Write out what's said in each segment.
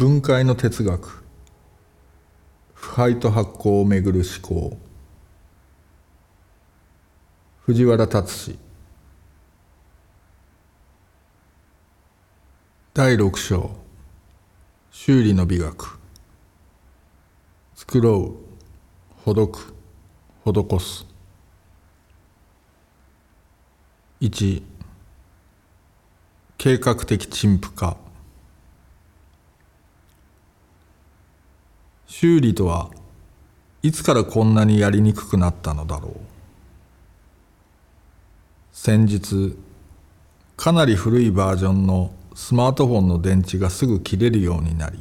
分解の哲学。腐敗と発酵をめぐる思考。藤原達史。第六章。修理の美学。作ろう。ほどく。施す。1計画的陳腐化。修理とはいつからこんなにやりにくくなったのだろう。先日かなり古いバージョンのスマートフォンの電池がすぐ切れるようになり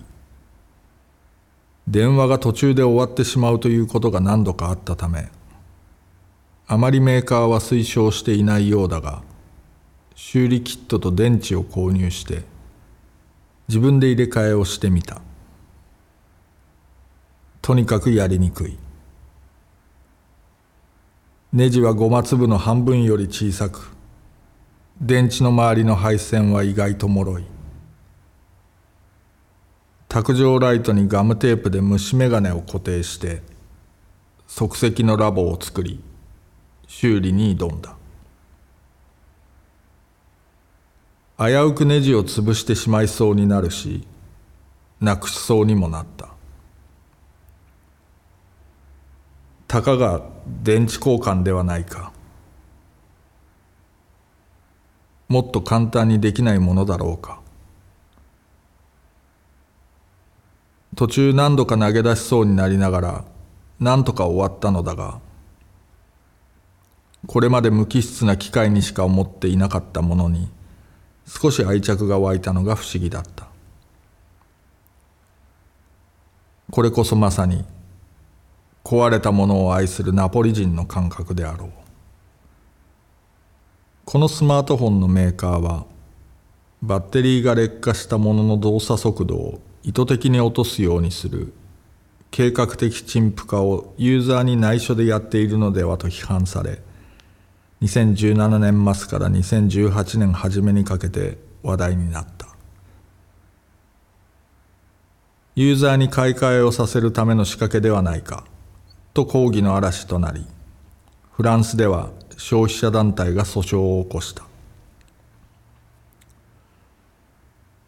電話が途中で終わってしまうということが何度かあったためあまりメーカーは推奨していないようだが修理キットと電池を購入して自分で入れ替えをしてみた。とにかくやりにくい。ネジはゴマ粒の半分より小さく電池の周りの配線は意外と脆い。卓上ライトにガムテープで虫眼鏡を固定して即席のラボを作り修理に挑んだ。危うくネジを潰してしまいそうになるしなくしそうにもなった。たかが電池交換ではないか。もっと簡単にできないものだろうか。途中何度か投げ出しそうになりながら何とか終わったのだがこれまで無機質な機械にしか思っていなかったものに少し愛着が湧いたのが不思議だった。これこそまさに壊れたものを愛するナポリ人の感覚であろう。このスマートフォンのメーカーはバッテリーが劣化したものの動作速度を意図的に落とすようにする。計画的陳腐化をユーザーに内緒でやっているのではと批判され2017年末から2018年初めにかけて話題になった。ユーザーに買い替えをさせるための仕掛けではないか。と抗議の嵐となりフランスでは消費者団体が訴訟を起こした。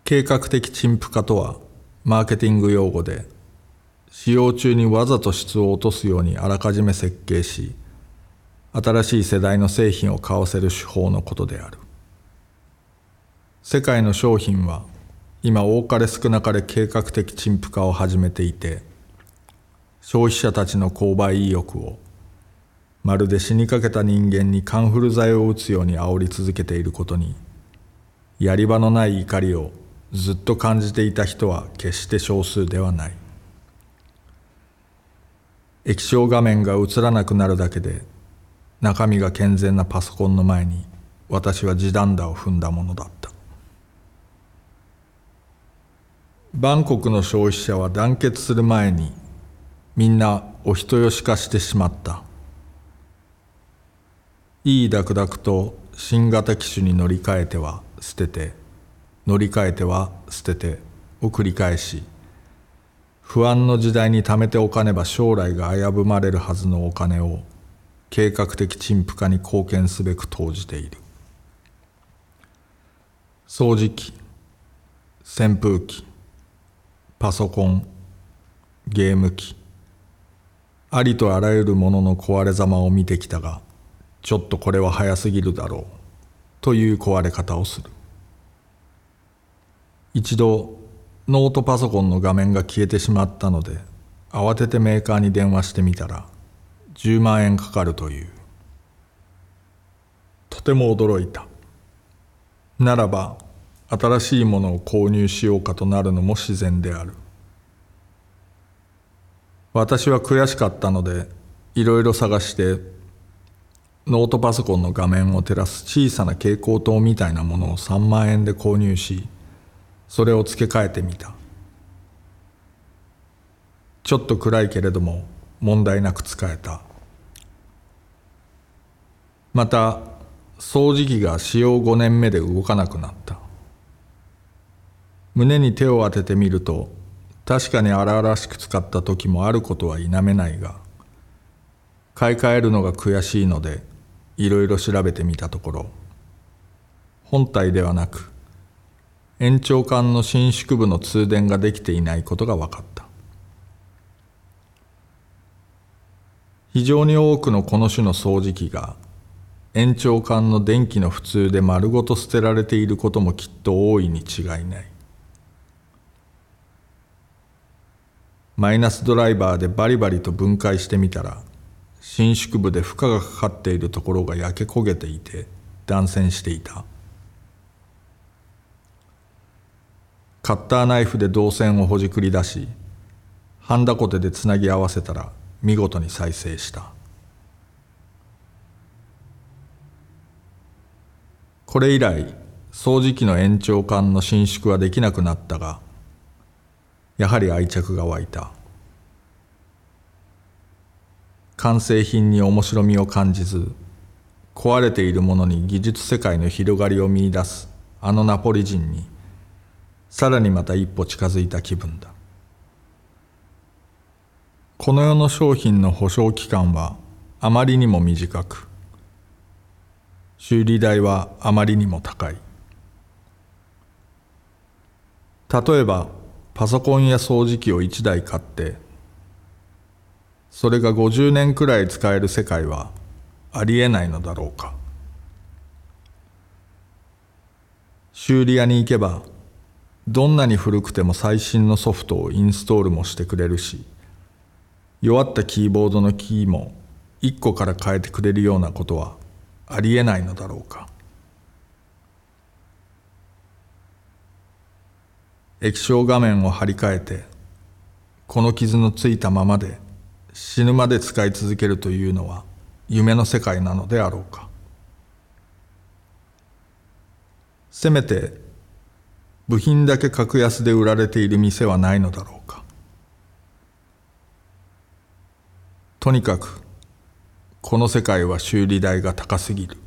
計画的陳腐化とはマーケティング用語で使用中にわざと質を落とすようにあらかじめ設計し新しい世代の製品を買わせる手法のことである。世界の商品は今多かれ少なかれ計画的陳腐化を始めていて消費者たちの購買意欲をまるで死にかけた人間にカンフル剤を打つように煽り続けていることにやり場のない怒りをずっと感じていた人は決して少数ではない。液晶画面が映らなくなるだけで中身が健全なパソコンの前に私は地団打を踏んだものだった。バンコクの消費者は団結する前にみんなお人よし化してしまった。いいダクダクと新型機種に乗り換えては捨てて乗り換えては捨ててを繰り返し不安の時代に貯めておかねば将来が危ぶまれるはずのお金を計画的陳腐化に貢献すべく投じている。掃除機扇風機パソコンゲーム機ありとあらゆるものの壊れざまを見てきたがちょっとこれは早すぎるだろうという壊れ方をする。一度ノートパソコンの画面が消えてしまったので慌ててメーカーに電話してみたら10万円かかるという。とても驚いた。ならば新しいものを購入しようかとなるのも自然である。私は悔しかったのでいろいろ探してノートパソコンの画面を照らす小さな蛍光灯みたいなものを3万円で購入しそれを付け替えてみた。ちょっと暗いけれども問題なく使えた。また掃除機が使用5年目で動かなくなった。胸に手を当ててみると確かに荒々しく使った時もあることは否めないが買い替えるのが悔しいのでいろいろ調べてみたところ本体ではなく延長管の伸縮部の通電ができていないことが分かった。非常に多くのこの種の掃除機が延長管の電気の普通で丸ごと捨てられていることもきっと大いに違いない。マイナスドライバーでバリバリと分解してみたら伸縮部で負荷がかかっているところが焼け焦げていて断線していた。カッターナイフで導線をほじくり出しハンダコテでつなぎ合わせたら見事に再生した。これ以来掃除機の延長管の伸縮はできなくなったがやはり愛着が湧いた。完成品に面白みを感じず壊れているものに技術世界の広がりを見出すあのナポリ人にさらにまた一歩近づいた気分だ。この世の商品の保証期間はあまりにも短く修理代はあまりにも高い。例えばパソコンや掃除機を1台買ってそれが50年くらい使える世界はありえないのだろうか。修理屋に行けばどんなに古くても最新のソフトをインストールもしてくれるし弱ったキーボードのキーも1個から変えてくれるようなことはありえないのだろうか。液晶画面を張り替えてこの傷のついたままで死ぬまで使い続けるというのは夢の世界なのであろうか。せめて部品だけ格安で売られている店はないのだろうか。とにかくこの世界は修理代が高すぎる。